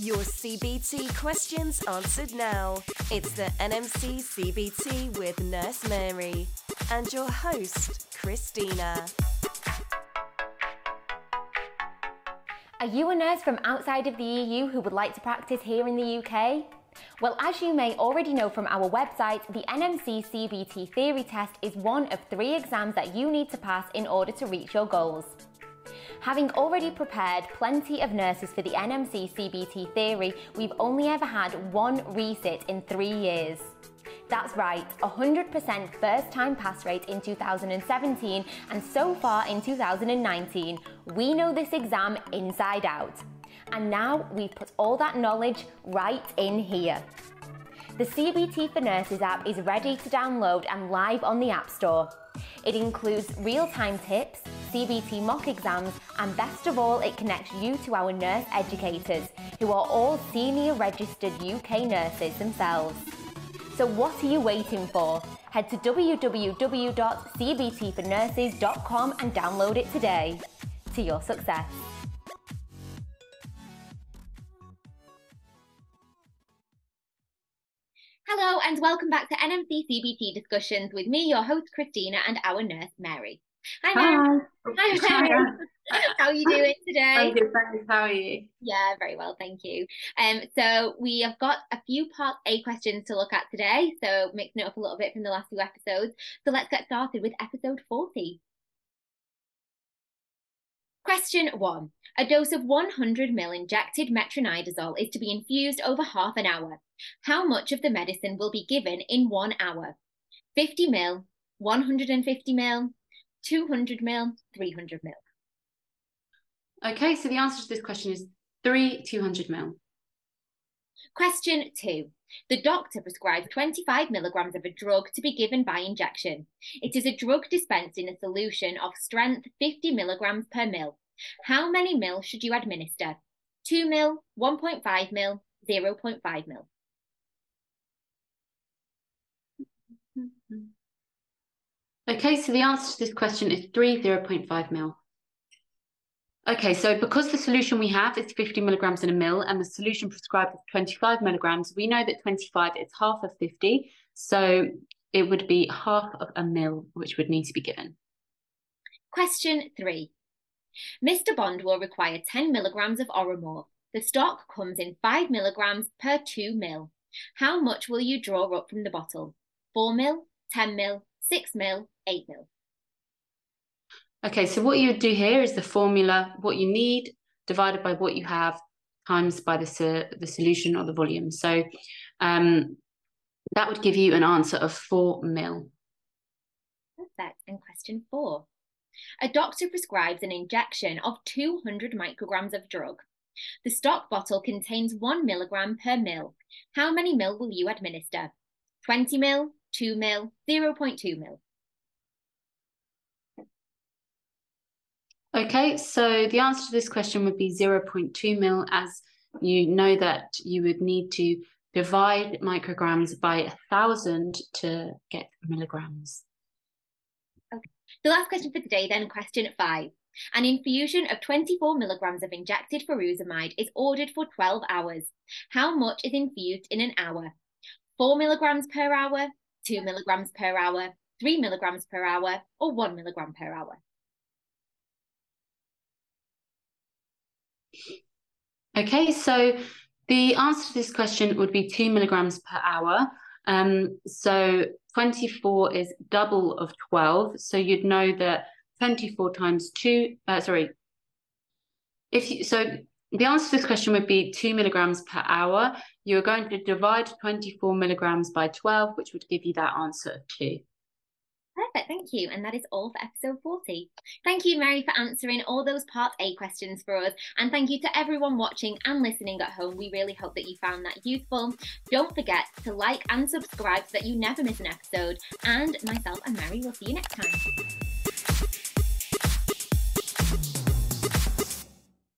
Your CBT questions answered now. It's the NMC CBT with Nurse Mary and your host, Christina. Are you a nurse from outside of the EU who would like to practice here in the UK? Well, as you may already know from our website, the NMC CBT theory test is one of three exams that you need to pass in order to reach your goals. Having already prepared plenty of nurses for the NMC CBT theory, we've only ever had one resit in three years. That's right, 100% first time pass rate in 2017 and so far in 2019. We know this exam inside out. And now we've put all that knowledge right in here. The CBT for Nurses app is ready to download and live on the App Store. It includes real time tips, CBT mock exams, and best of all, it connects you to our nurse educators, who are all senior registered UK nurses themselves. So, what are you waiting for? Head to www.cbtfornurses.com and download it today. To your success. Hello, and welcome back to NMC CBT discussions with me, your host Christina, and our nurse Mary. Hi. Hi, Mary. How are you doing today? I'm good, thanks. How are you? Yeah, very well, thank you. Um, so we have got a few part A questions to look at today, so mixing it up a little bit from the last few episodes. So let's get started with episode 40. Question one. A dose of 100 ml injected metronidazole is to be infused over half an hour. How much of the medicine will be given in one hour? 50 ml, 150 ml, 200 ml, 300 ml. Okay, so the answer to this question is three 200 ml. Question two. The doctor prescribes 25 milligrams of a drug to be given by injection. It is a drug dispensed in a solution of strength 50 milligrams per mil. How many mil should you administer? 2 mil, 1.5 mil, 0.5 mil. Mm-hmm. Okay, so the answer to this question is three 0.5 mil. Okay, so because the solution we have is 50 milligrams in a mil and the solution prescribed is 25 milligrams, we know that 25 is half of 50. So it would be half of a mil, which would need to be given. Question three. Mr. Bond will require 10 milligrams of Oromorph. The stock comes in 5 milligrams per 2 mil. How much will you draw up from the bottle? 4 mil, 10 mil, 6 mil, 8 mil. Okay, so what you would do here is the formula, what you need divided by what you have times by the, the solution or the volume. So um, that would give you an answer of 4 mil. Perfect. And question four. A doctor prescribes an injection of 200 micrograms of drug. The stock bottle contains 1 milligram per mil. How many mil will you administer? 20 mil, 2 mil, 0.2 mil. Okay, so the answer to this question would be 0.2 mil, as you know that you would need to divide micrograms by a thousand to get milligrams. Okay. The last question for today, then, question five. An infusion of 24 milligrams of injected furosemide is ordered for 12 hours. How much is infused in an hour? 4 milligrams per hour, 2 milligrams per hour, 3 milligrams per hour, or 1 milligram per hour? Okay, so the answer to this question would be two milligrams per hour. Um, so 24 is double of 12. So you'd know that 24 times two, uh, sorry. If you, so the answer to this question would be two milligrams per hour. You're going to divide 24 milligrams by 12, which would give you that answer of two. Perfect, thank you. And that is all for episode 40. Thank you, Mary, for answering all those part A questions for us. And thank you to everyone watching and listening at home. We really hope that you found that useful. Don't forget to like and subscribe so that you never miss an episode. And myself and Mary will see you next time.